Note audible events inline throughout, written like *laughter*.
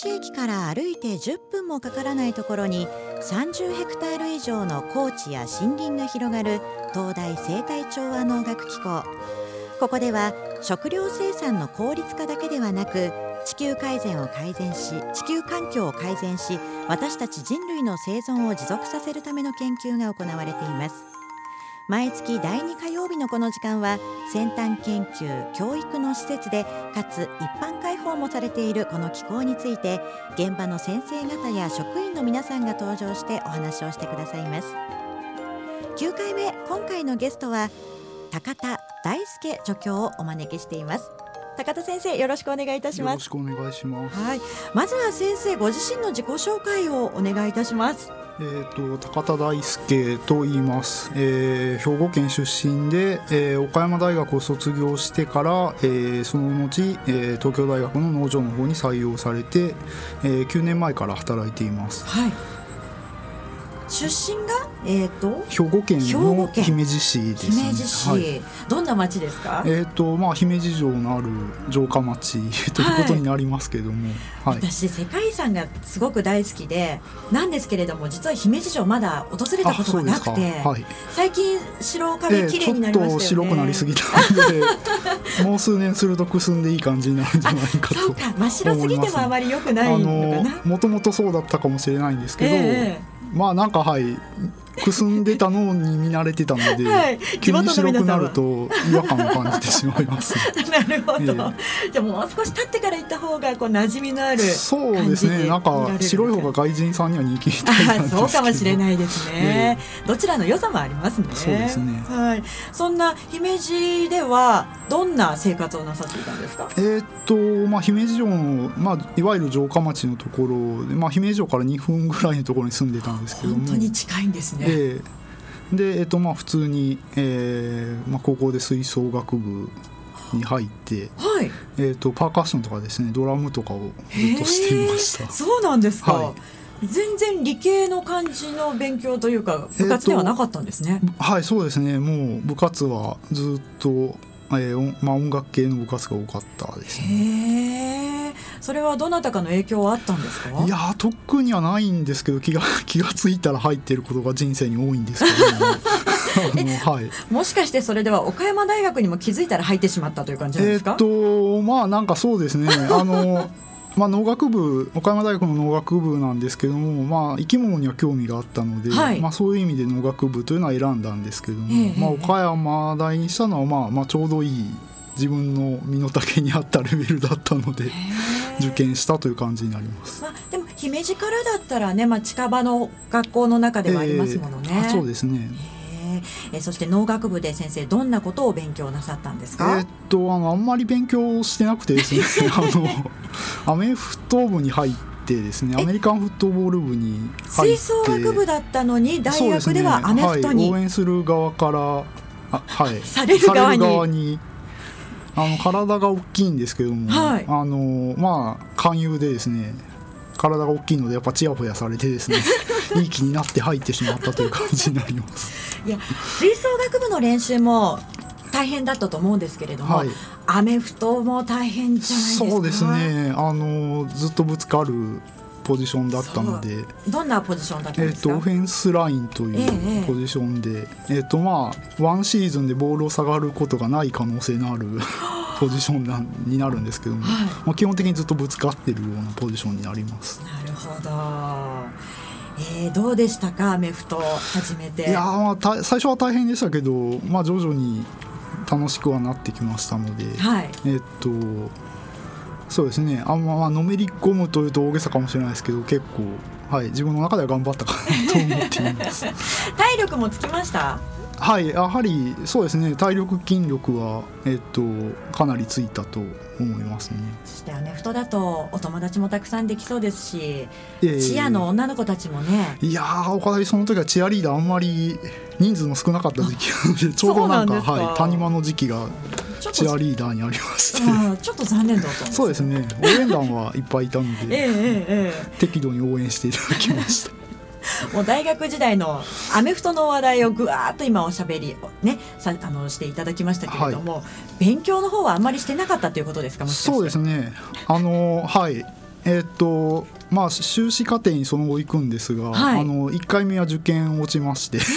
田無駅から歩いて10分もかからないところに30ヘクタール以上の高地や森林が広がる東大生態調和能楽機構。ここでは食料生産の効率化だけではなく地球改善を改善し地球環境を改善し私たち人類の生存を持続させるための研究が行われています。毎月第2火曜日のこの時間は先端研究教育の施設でかつ一般開放もされているこの機構について現場の先生方や職員の皆さんが登場してお話をしてくださいます。9回目今回のゲストは高田大輔助教をお招きしています。高田先生よろしくお願いいたします。よろしくお願いします。はい。まずは先生ご自身の自己紹介をお願いいたしますえーと、高田大輔と言います、えー、兵庫県出身で、えー、岡山大学を卒業してから、えー、その後、えー、東京大学の農場の方に採用されて、えー、9年前から働いています。はい出身が、えーと、兵庫県の姫路市です、ね、姫路市、はい、どんな町ですか？えっ、ー、とまあ姫路城のある城下町ということになりますけども、はい、私世界遺産がすごく大好きでなんですけれども実は姫路城まだ訪れたことがなくて、はい、最近白壁綺麗になりましたよね、えー、ちょっと白くなりすぎたので *laughs* もう数年するとくすんでいい感じになるんじゃないかとそうか。真っ白すぎてもあまり良くないのかな。もともとそうだったかもしれないんですけど、えーまあなんかはい。くすんでたのに見慣れてたので、はい、急に白くなると違和感を感じてしまいます、*laughs* なるほど、えー、じゃもう少し経ってから行った方がこう馴染みのあるそうですね。なんか白い方が外人さんには人気そうかもしれないですね、*laughs* えー、どちらの良さもありますね。そうですね。はい。そんな姫路ではどんな生活をなさっていたんですか？えー、っとまあ姫路城のまあいわゆる城下町のところでまあ姫路城から2分ぐらいのところに住んでたんですけども。本当に近いんですねえー、で、えっとまあ、普通に、えーまあ、高校で吹奏楽部に入って、はい。えーと、パーカッションとかですねドラムとかをずっとしていました。そうなんですか、はい、全然理系の感じの勉強というか部活ではなかったんですね、えー、はいそうですね。もう部活はずっと、えーまあ、音楽系の部活が多かったですね。それはどなたかの影響はあったんですか？いや特にはないんですけど気が *laughs* 気が付いたら入っていることが人生に多いんですけど *laughs* はい、もしかしてそれでは岡山大学にも気づいたら入ってしまったという感じですか？えっとまあなんかそうですね。あのまあ、農学部岡山大学の農学部なんですけども、まあ、生き物には興味があったので、はい、まあ、そういう意味で農学部というのは選んだんですけども、えまあ、岡山大にしたのは、まあまあ、ちょうどいい自分の身の丈に合ったレベルだったので。受験したという感じになります。まあ、でも姫路からだったらね、まあ、近場の学校の中ではありますものね。えー、そうですね。えー、そして農学部で先生どんなことを勉強なさったんですか？えー、っとあのあんまり勉強してなくてですね、*laughs* あのアメフト部に入ってですね、アメリカンフットボール部に吹奏楽部だったのに大学ではアメフトに、ねはい、応援する側からあ *laughs* はい。される側に。あの体が大きいんですけども、はい、あのまあ勧誘でですね体が大きいのでやっぱちやほやされてですね *laughs* いい気になって入ってしまったという感じになります。いや吹奏楽部の練習も大変だったと思うんですけれども、はい、アメフトも大変じゃないですか？そうですね。あのずっとぶつかるポジションだったので。どんなポジションだったんですか、えーと、オフェンスラインというポジションで、えー、えー、とまあワンシーズンでボールを下がることがない可能性のある *laughs* ポジションなになるんですけども、はい、まあ、基本的にずっとぶつかってるようなポジションになります。なるほどえー、どうでしたかアメフト始めて？いやまあ最初は大変でしたけど、まあ、徐々に楽しくはなってきましたので、はい、えっとそうですね。あんまのめり込むというと大げさかもしれないですけど結構、はい、自分の中では頑張ったかなと思っています。*laughs* 体力もつきました？はいやはりそうですね。体力筋力は、えっと、かなりついたと思いますね。そしてアメフトだとお友達もたくさんできそうですし、えー、チアの女の子たちもね。いやーおかげでその時はチアリーダーあんまり人数の少なかった時期なのでちょうどなんかはい、谷間の時期がチアリーダーにありまして。ちょっと残念だったそうですね。応援団はいっぱいいたので、*laughs* えーえー、適度に応援していただきました *laughs* もう大学時代のアメフトの話題をぐわっと今おしゃべりねさあのしていただきましたけれども、はい、勉強の方はあんまりしてなかったということですか？そうですね。あのはい。えー、っとまあ修士課程にその後行くんですが、はい、あの1回目は受験落ちまして。*laughs*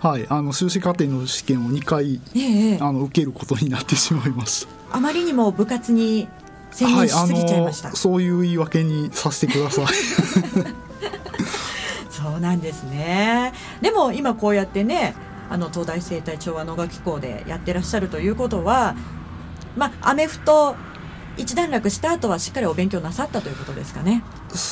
はい、あの修士課程の試験を2回、えー、あの受けることになってしまいました。あまりにも部活に専念しすぎちゃいました、はい、そういう言い訳にさせてください *laughs* そうなんですね。でも今こうやってねあの東大生態調和能楽機構でやってらっしゃるということはまあアメフト一段落した後はしっかりお勉強なさったということですかね。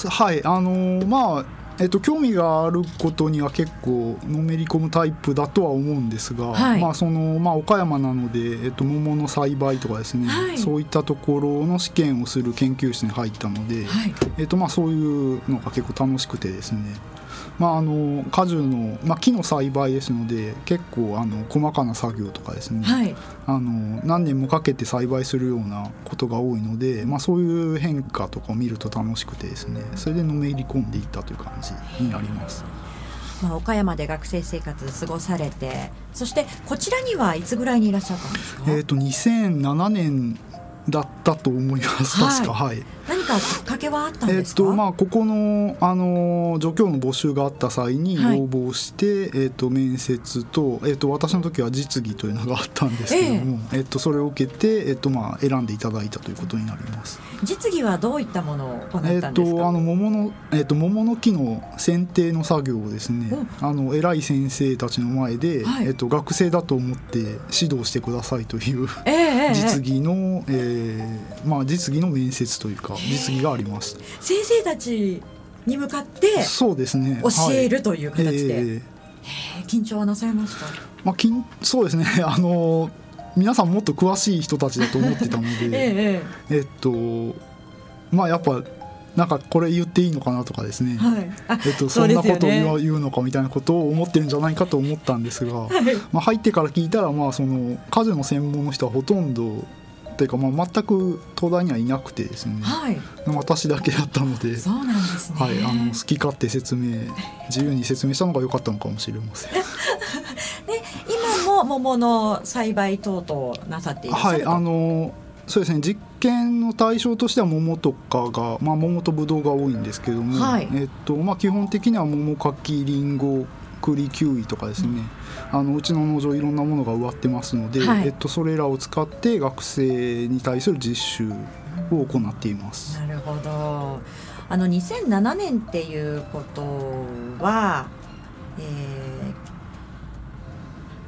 はいあのー、まあえっと、興味があることには結構のめり込むタイプだとは思うんですが、はい、まあそのまあ、岡山なので、えっと、桃の栽培とかですね、はい、そういったところの試験をする研究室に入ったので、はい、えっとまあ、そういうのが結構楽しくてですねまあ、あの果樹の、まあ、木の栽培ですので結構あの細かな作業とかですね、はい、あの何年もかけて栽培するようなことが多いので、まあ、そういう変化とかを見ると楽しくてですね。それでのめり込んでいったという感じになります。まあ、岡山で学生生活過ごされてそしてこちらにはいつぐらいにいらっしゃったんですか、えーと、と2007年だったと思います、確か、はい。何かきっかけはあったんですか、えっとまあ、ここの、あの助教の募集があった際に応募して、はい、えっと、面接と、えっと、私の時は実技というのがあったんですけども、えー、えっと、それを受けて、えっとまあ、選んでいただいたということになります。実技はどういったものを行ったんですか、えっと、あの桃の、えっと、桃の木の剪定の作業をですね、あの偉い先生たちの前で、はい、えっと、学生だと思って指導してくださいという、えー、実技の、えーえー、まあ、実技の面接というか実技があります。先生たちに向かってそうですね。教えるという形で、はい。えー、緊張はなさいました、まあ、緊そうですね。*laughs* あの皆さんもっと詳しい人たちだと思ってたので *laughs* ええっとまあやっぱなんかこれ言っていいのかなとかですね、はい、えっと、そんなことを言う,、言うのかみたいなことを思ってるんじゃないかと思ったんですが、はい、まあ、入ってから聞いたらまあその家事の専門の人はほとんどというか、まあ、全く東大にはいなくてですね、はい、私だけだったのでそうなんですね、はい、あの好き勝手説明自由に説明したのが良かったのかもしれません。で *laughs* 今も桃の栽培等々なさっていらっしゃるはいあのそうですね実験の対象としては桃とかが、まあ、桃とぶどうが多いんですけども、はい、えっとまあ、基本的には桃柿りんご栗キウイとかですね、うん、あのうちの農場いろんなものが植わってますので、はい、えっと、それらを使って学生に対する実習を行っています。なるほどあの2007年っていうことは、え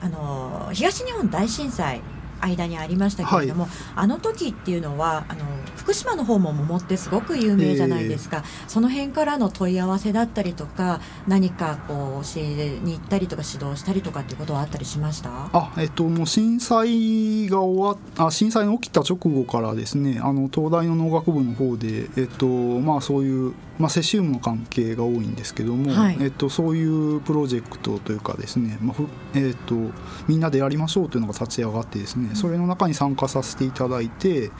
ー、あの東日本大震災間にありましたけれども、はい、あの時っていうのはあの福島の方も桃ってすごく有名じゃないですか、えー、その辺からの問い合わせだったりとか何かこう教えに行ったりとか指導したりとかっていうことはあったりしました？あ、えっと、もう震災が終わあ震災の起きた直後からですねあの東大の農学部の方で、えっとまあ、そういうまあ、セシウムの関係が多いんですけども、はい、えっと、そういうプロジェクトというかですね、まあえっと、みんなでやりましょうというのが立ち上がってですね、それの中に参加させていただいて、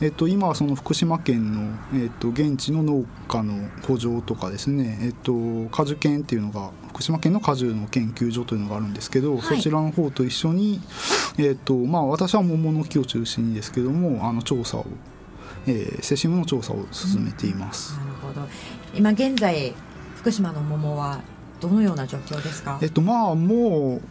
えっと、今はその福島県の、えっと、現地の農家の補助とかですね、えっと、果樹研っていうのが福島県の果樹の研究所というのがあるんですけど、はい、そちらの方と一緒に、えっとまあ、私は桃の木を中心にですけどもあの調査をえー、セシムの調査を進めています。なるほど今現在福島の桃はどのような状況ですか、えっとまあ、もう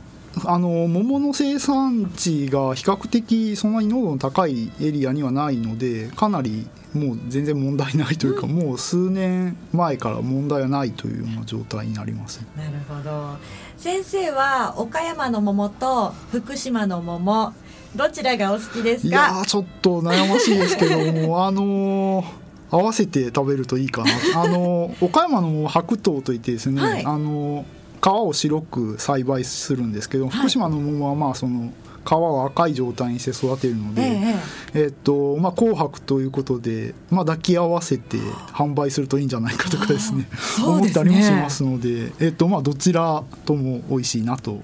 あの桃の生産地が比較的そんなに濃度の高いエリアにはないのでかなりもう全然問題ないというか、うん、もう数年前から問題はないというような状態になります。なるほど。先生は岡山の桃と福島の桃どちらがお好きですか？いやちょっと悩ましいですけどもあのー、合わせて食べるといいかな。*laughs* あのー、岡山の白桃といってですね、はい、あのー、皮を白く栽培するんですけど、はい、福島の桃はまあその皮を赤い状態にして育てるので、えええっとまあ、紅白ということで、まあ、抱き合わせて販売するといいんじゃないかとかですね思ったりもしますので、えっとまあ、どちらとも美味しいなと。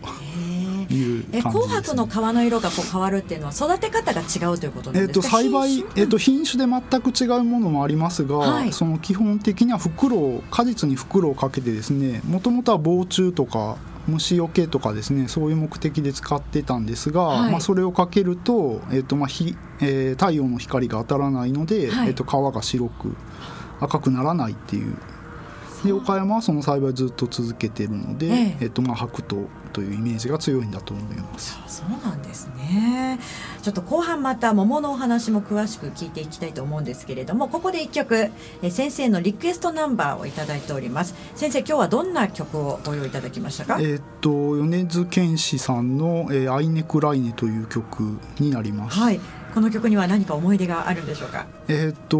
いうえ紅白の皮の色がこう変わるっていうのは育て方が違うということなんですか、えー、と栽培、えー、と品種で全く違うものもありますが、はい、その基本的には袋果実に袋をかけてですねもともとは防虫とか虫除けとかですねそういう目的で使ってたんですが、はい、まあ、それをかけると,、えーとまあひえー、太陽の光が当たらないので、はい、えー、と皮が白く赤くならないっていうで岡山はその栽培ずっと続けてるので、ええ。えっとまあ、白桃というイメージが強いんだと思います。そうなんですね。ちょっと後半また桃のお話も詳しく聞いていきたいと思うんですけれどもここで一曲え先生のリクエストナンバーを頂いております。先生今日はどんな曲をご用意いただきましたか？えっと米津玄師さんの「えー、アイネクライネ」という曲になります。はいこの曲には何か思い出があるんでしょうか？えっと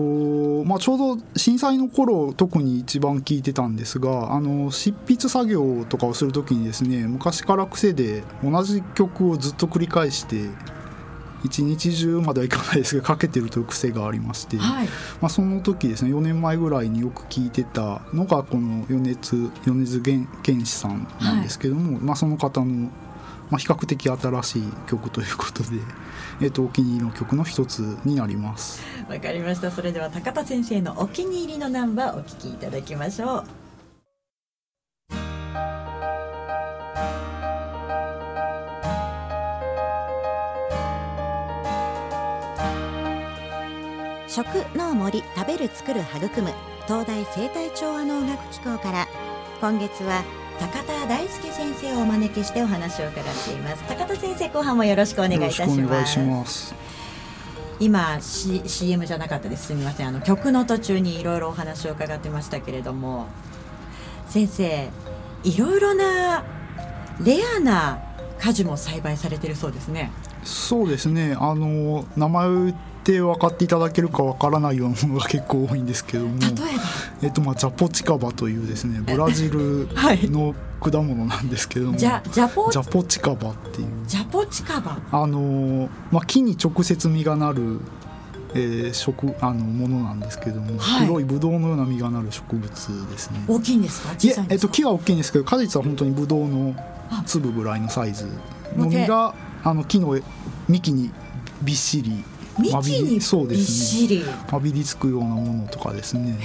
まあちょうど震災の頃特に一番聴いてたんですがあの執筆作業とかをする時にですね昔から癖で同じ曲をずっと繰り返して一日中まではいかないですけどかけてるという癖がありまして、はい、まあ、その時ですね4年前ぐらいによく聴いてたのがこの米津米津玄師さんなんですけども、はい、まあ、その方のまあ、比較的新しい曲ということで、えー、とお気に入りの曲の一つになります。わかりました。それでは高田先生のお気に入りのナンバーお聞きいただきましょう。食の森食べる作る育む東大生態調和能楽機構から今月は高田大輔先生をお招きしてお話を伺っています。高田先生後半もよろしくお願いいたします。今、C、CM じゃなかったです。すみません。あの曲の途中にいろいろお話を伺ってましたけれども。先生いろいろなレアな果樹も栽培されてるそうですね。そうですね。あの名前って分かっていただけるか分からないようなものが結構多いんですけども。えっとまあジャポチカバというですねブラジルの果物なんですけども、ジャジャポジャポチカバっていう。ジャポチカバ？あの、まあ、木に直接実がなるえー、食あのものなんですけども、はい、黒いブドウのような実がなる植物ですね。大きいんですか？えっと木は大きいんですけど、果実は本当にブドウの粒ぐらいのサイズの実があの木の幹にびっしり幹にそうですね。まびりつくようなものとかですね。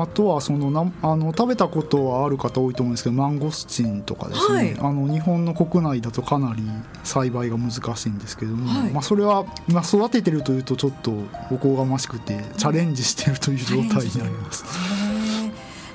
あとはそのなあの食べたことはある方多いと思うんですけどマンゴスチンとかですね、はい、あの日本の国内だとかなり栽培が難しいんですけども、はい、まあ、それは、まあ、育ててるというとちょっとおこがましくてチャレンジしてるという状態になります。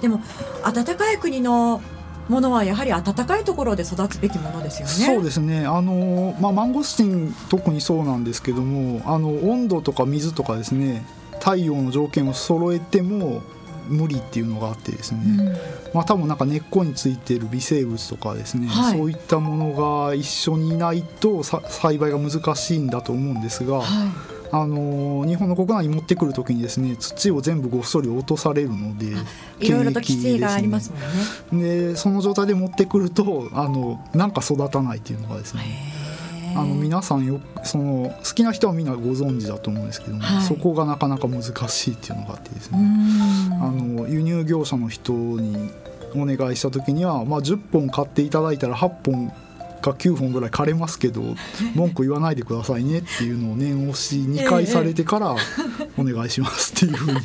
でも暖かい国のものはやはり暖かいところで育つべきものですよね。そうですね。あのまあマンゴスチン特にそうなんですけども、あの温度とか水とかですね、太陽の条件を揃えても無理っていうのがあってですね、うん、まあ多分なんか根っこについている微生物とかですね、はい、そういったものが一緒にいないと栽培が難しいんだと思うんですが。はいあの日本の国内に持ってくるときにですね土を全部ごっそり落とされるのでいろいろと規制がありますもんね。でその状態で持ってくるとあのなんか育たないっていうのがですねあの皆さんよその好きな人はみんなご存知だと思うんですけども、はい、そこがなかなか難しいっていうのがあってですねあの輸入業者の人にお願いした時には、まあ、10本買っていただいたら8本か9本ぐらい枯れますけど *laughs* 文句言わないでくださいねっていうのを念押し2回されてからお願いしますっていうふうに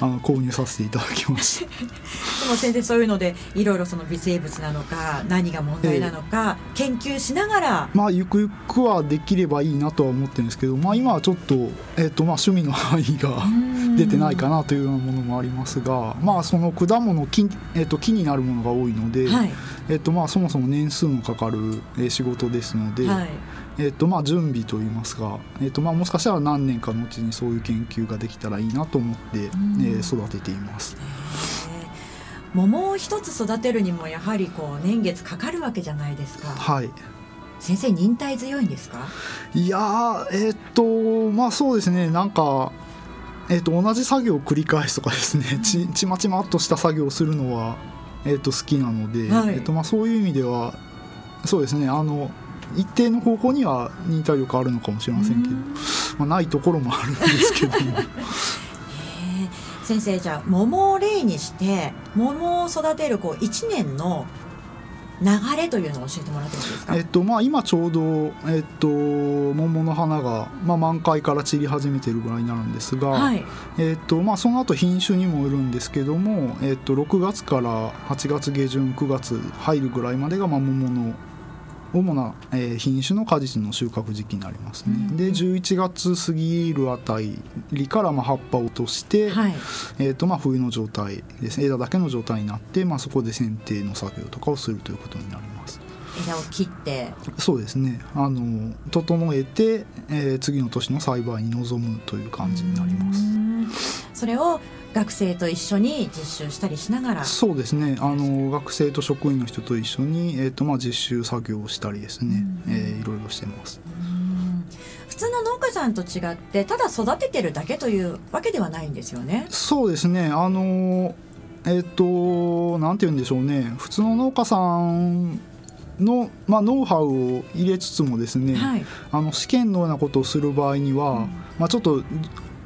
あの購入させていただきましたでも先生そういうのでいろいろその微生物なのか何が問題なのか研究しながら、まあゆくゆくはできればいいなとは思ってるんですけど、まあ、今はちょっと,、えーとまあ、趣味の範囲が出てないかなというようなものもありますがまあその果物木,、えー、と木になるものが多いので、はい、えーとまあ、そもそも年数のかかる仕事ですので、はい、えーとまあ、準備といいますか、えーとまあ、もしかしたら何年かのうちにそういう研究ができたらいいなと思って、えー、育てています。桃を一つ育てるにもやはりこう年月かかるわけじゃないですか。はい。先生忍耐強いんですか？いやえっ、とまあそうですね。なんかえーと、同じ作業を繰り返すとかですね。ちちまちまっとした作業をするのは、えーと、好きなので、はい、えーとまあ、そういう意味ではそうですね。あの一定の方向には忍耐力あるのかもしれませんけど、まあ、ないところもあるんですけども。先生じゃあ桃を例にして桃を育てるこう1年の流れというのを教えてもらってもいいですか、えっとまあ、今ちょうど、えっと、桃の花が、まあ、満開から散り始めてるぐらいになるんですが、はい、えっとまあ、その後品種にもよるんですけども、えっと、6月から8月下旬9月入るぐらいまでが、まあ、桃の主な、えー、品種の果実の収穫時期になりますね、うん、で11月過ぎるあたりからまあ葉っぱを落として、はい、えーとまあ、冬の状態です。ね枝だけの状態になって、まあ、そこで剪定の作業とかをするということになります。枝を切って。そうですね。あの整えて、えー、次の年の栽培に臨むという感じになります。それを学生と一緒に実習したりしながら？そうですね。あの学生と職員の人と一緒に、えーとまあ、実習作業をしたりですね、うん、えー、いろいろしてます。普通の農家さんと違ってただ育ててるだけというわけではないんですよね？そうですね。あのえっ、ー、となんて言うんでしょうね。普通の農家さんの、まあ、ノウハウを入れつつもですね、はい、あの試験のようなことをする場合には、うん、まあ、ちょっと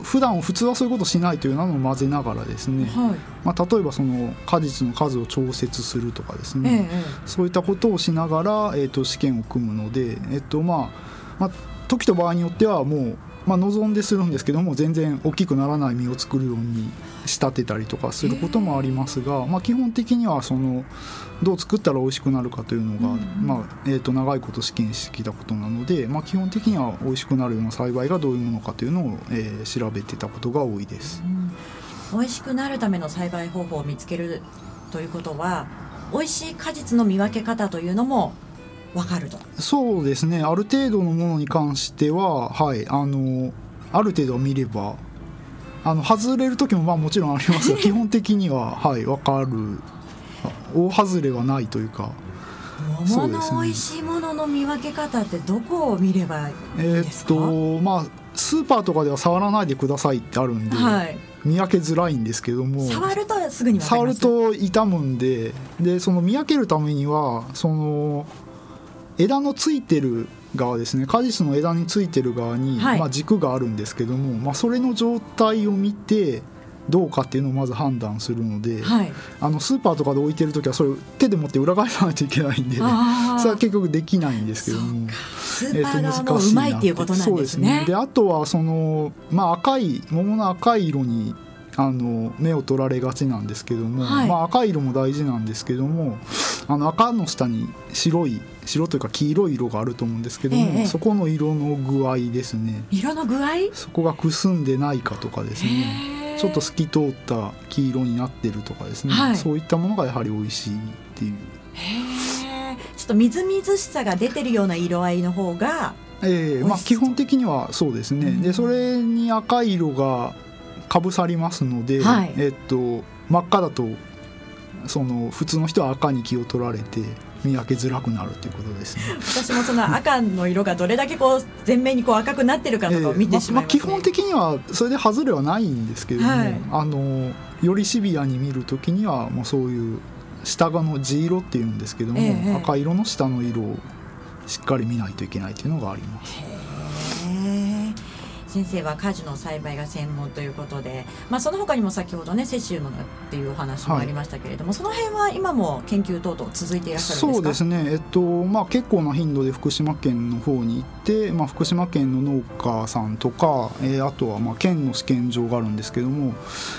普段普通はそういうことしないというのを混ぜながらですね、はい、まあ、例えばその果実の数を調節するとかですね、ええ、そういったことをしながら、えーと、試験を組むので、えーとまあまあ、時と場合によってはもうまあ、望んでするんですけども全然大きくならない実を作るように仕立てたりとかすることもありますが、まあ、基本的にはそのどう作ったら美味しくなるかというのが、まあえー、と長いこと試験してきたことなので、まあ、基本的には美味しくなるような栽培がどういうものかというのを、えー、調べてたことが多いです。美味しくなるための栽培方法を見つけるということは美味しい果実の見分け方というのも分かると。そうですね。ある程度のものに関してははい。あのある程度見ればあの外れる時もまあもちろんありますが *laughs* 基本的にははい。分かる。大外れはないというか。桃の美味しいものの見分け方ってどこを見ればいいですか、えー、っとまあスーパーとかでは触らないでくださいってあるんで、はい、見分けづらいんですけども。触るとすぐに触ると傷むんででその見分けるためにはその枝のついてる側ですね。果実の枝についてる側に、はい、まあ、軸があるんですけども、まあ、それの状態を見てどうかっていうのをまず判断するので、はい、あのスーパーとかで置いてる時はそれ手で持って裏返さないといけないんで *laughs* それは結局できないんですけども。スーパー側もうまいっていうことなんですね。で、あとはその、まあ、赤い桃の赤い色にあの目を取られがちなんですけども、はい、まあ、赤い色も大事なんですけどもあの赤の下に白い白というか黄色い色があると思うんですけども、ええ、そこの色の具合ですね。色の具合？そこがくすんでないかとかですね。ちょっと透き通った黄色になってるとかですね、はい、そういったものがやはり美味しいっていう。ちょっとみずみずしさが出てるような色合いの方がええまあ、基本的にはそうですね、うん、でそれに赤い色がかぶさりますので、はい、えっと、真っ赤だとその普通の人は赤に気を取られて見分けづらくなるということですね。私もその赤の色がどれだけこう全面にこう赤くなってるかとかを見てしまいます、ね。えーままあ、基本的にはそれで外れはないんですけれども、はい、あのよりシビアに見る時にはもうそういう下側の地色っていうんですけども、えー、赤色の下の色をしっかり見ないといけないというのがあります。先生は果樹の栽培が専門ということで、まあ、その他にも先ほどねセシウムっていうお話もありましたけれども、はい、その辺は今も研究等々続いていらっしゃるんですか？そうですね、えっとまあ、結構な頻度で福島県の方に行って、まあ、福島県の農家さんとか、えー、あとはまあ県の試験場があるんですけども、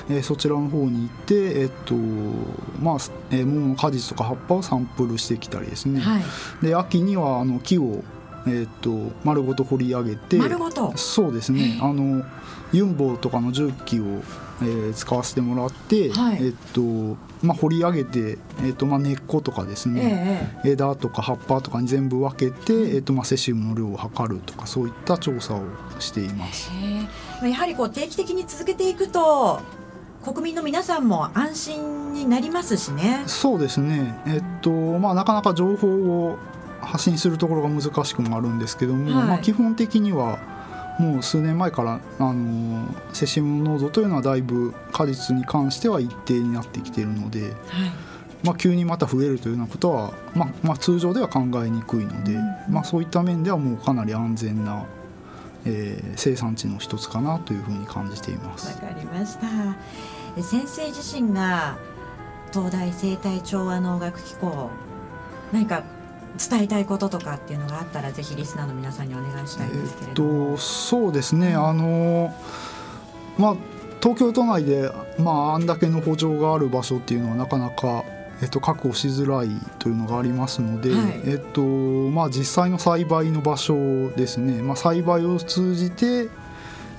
えー、そちらの方に行って、えっとまあえー、桃の果実とか葉っぱをサンプルしてきたりですね、はい、で秋にはあの木をえーと、丸ごと掘り上げて丸ごと？そうですね。あのユンボとかの重機を、えー、使わせてもらって、はい、えーとまあ、掘り上げて、えーとまあ、根っことかですね、えー、枝とか葉っぱとかに全部分けて、えーとまあ、セシウムの量を測るとかそういった調査をしています。やはりこう定期的に続けていくと国民の皆さんも安心になりますしね。そうですね。えっとまあなかなか情報を発信するところが難しくもあるんですけども、はい、まあ、基本的にはもう数年前からあのセシウム濃度というのはだいぶ果実に関しては一定になってきているので、はい、まあ、急にまた増えるというようなことは、まあ、まあ通常では考えにくいので、うん、まあ、そういった面ではもうかなり安全な、えー、生産地の一つかなというふうに感じています。わかりました。先生自身が東大生態調和能学機構何か伝えたいこととかっていうのがあったらぜひリスナーの皆さんにお願いしたいんですけれども、えっと、そうですね。あのまあ東京都内で、まあ、あんだけの補助がある場所っていうのはなかなか、えっと、確保しづらいというのがありますので、はい、えっとまあ、実際の栽培の場所ですね、まあ、栽培を通じて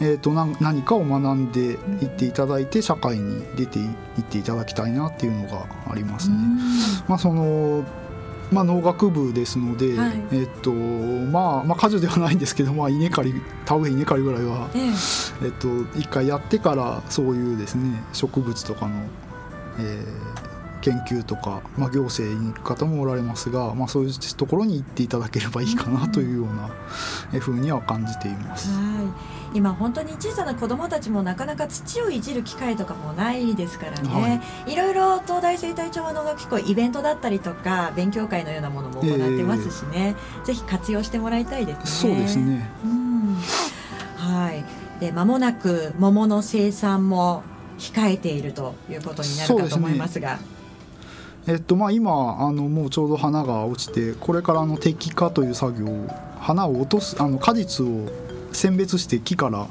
えーと、何かを学んでいっていただいて社会に出ていっていただきたいなっていうのがありますね。まあ、そのまあ、農学部ですので、はい、えっとまあ、まあ果樹ではないんですけど、まあ、稲刈り田植え稲刈りぐらいは、え。えっと、一回やってからそういうですね植物とかの、えー、研究とか、まあ、行政に行く方もおられますが、まあ、そういうところに行っていただければいいかなというようなふうには感じています。はい。今本当に小さな子どもたちもなかなか土をいじる機会とかもないですからね、はい、いろいろ東大生態調和能楽機構イベントだったりとか勉強会のようなものも行ってますしね、えー、ぜひ活用してもらいたいですね。そうですね、うん、はい。で間もなく桃の生産も控えているということになるかと思いますが。えっとまあ、今あのもうちょうど花が落ちてこれからの摘果という作業花を落とすあの果実を選別して木から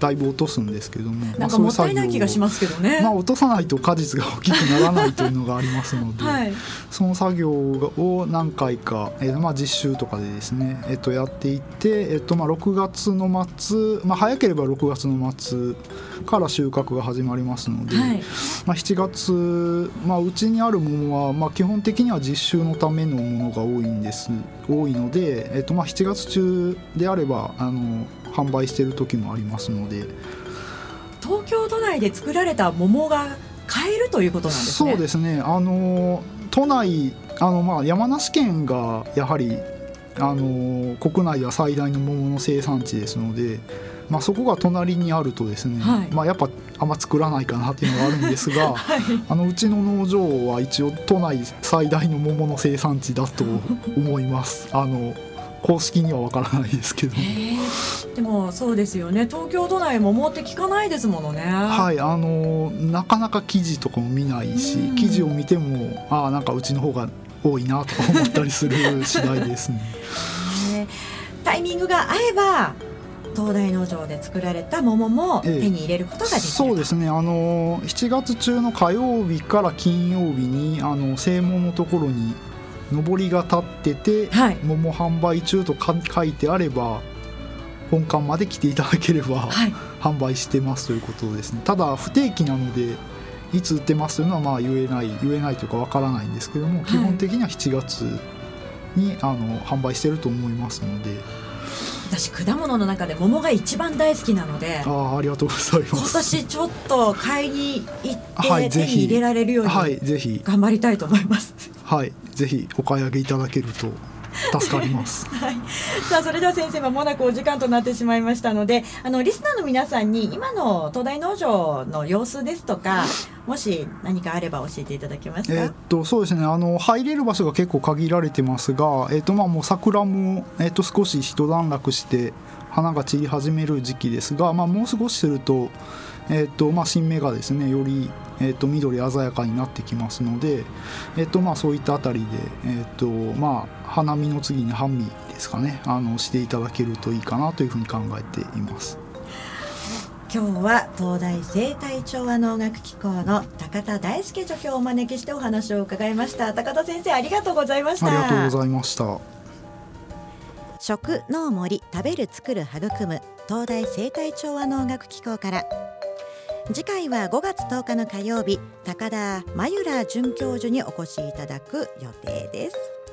だいぶ落とすんですけども、はい、なんかもったいない気がしますけどね、まあ、落とさないと果実が大きくならないというのがありますので、*laughs* はい、その作業を何回か、えーまあ、実習とかでですね、えー、とやっていって、えーとまあ、6月の末、まあ、早ければ6月の末から収穫が始まりますので、はい、まあ、7月、まあ、うちにある桃は、まあ、基本的には実習のためのものが多いんです多いので、えーとまあ、7月中であればあの販売している時もありますので。東京都内で作られた桃が買えるということなんですね。そうですね。あの都内あの、まあ、山梨県がやはりあの国内では最大の桃の生産地ですので、まあ、そこが隣にあるとですね、はい、まあ、やっぱあんま作らないかなっていうのがあるんですが、*laughs* はい、あのうちの農場は一応都内最大の桃の生産地だと思います。あの公式にはわからないですけど。でもそうですよね。東京都内桃って聞かないですものね。はいあのなかなか記事とかも見ないし記事を見てもああなんかうちの方が多いなとか思ったりする次第ですね。*laughs* タイミングが合えば東大農場で作られた桃も手に入れることができる、ええ、そうですね。あの7月中の火曜日から金曜日にあの正門のところに上りが立ってて、はい、桃販売中と書いてあれば本館まで来ていただければ、はい、販売してますということですね。ただ不定期なのでいつ売ってますというのはまあ言えない言えないというかわからないんですけども、はい、基本的には7月にあの販売してると思いますので。私果物の中で桃が一番大好きなのであありがとうございます。今年ちょっと買いに行って手に入れられるように、はい、ぜひ。頑張りたいと思います。はいぜひお買い上げいただけると助かります。*laughs* はい。さあそれでは先生まもなくお時間となってしまいましたので、あのリスナーの皆さんに今の東大農場の様子ですとか、もし何かあれば教えていただけますか？えっとそうですね。あの入れる場所が結構限られてますが、えっとまあもう桜もえっと少し一段落して花が散り始める時期ですが、まあもう少しすると。えーとまあ、新芽がですねより、えーと、緑鮮やかになってきますので、えーとまあ、そういったあたりで、えーとまあ、花見の次に半身ですかね。あのしていただけるといいかなというふうに考えています。今日は東大生態調和能楽機構の高田大輔助教をお招きしてお話を伺いました。高田先生ありがとうございました。ありがとうございました。食農森食べる作る育む東大生態調和能楽機構から次回は5月10日の火曜日高田真由良准教授にお越しいただく予定です。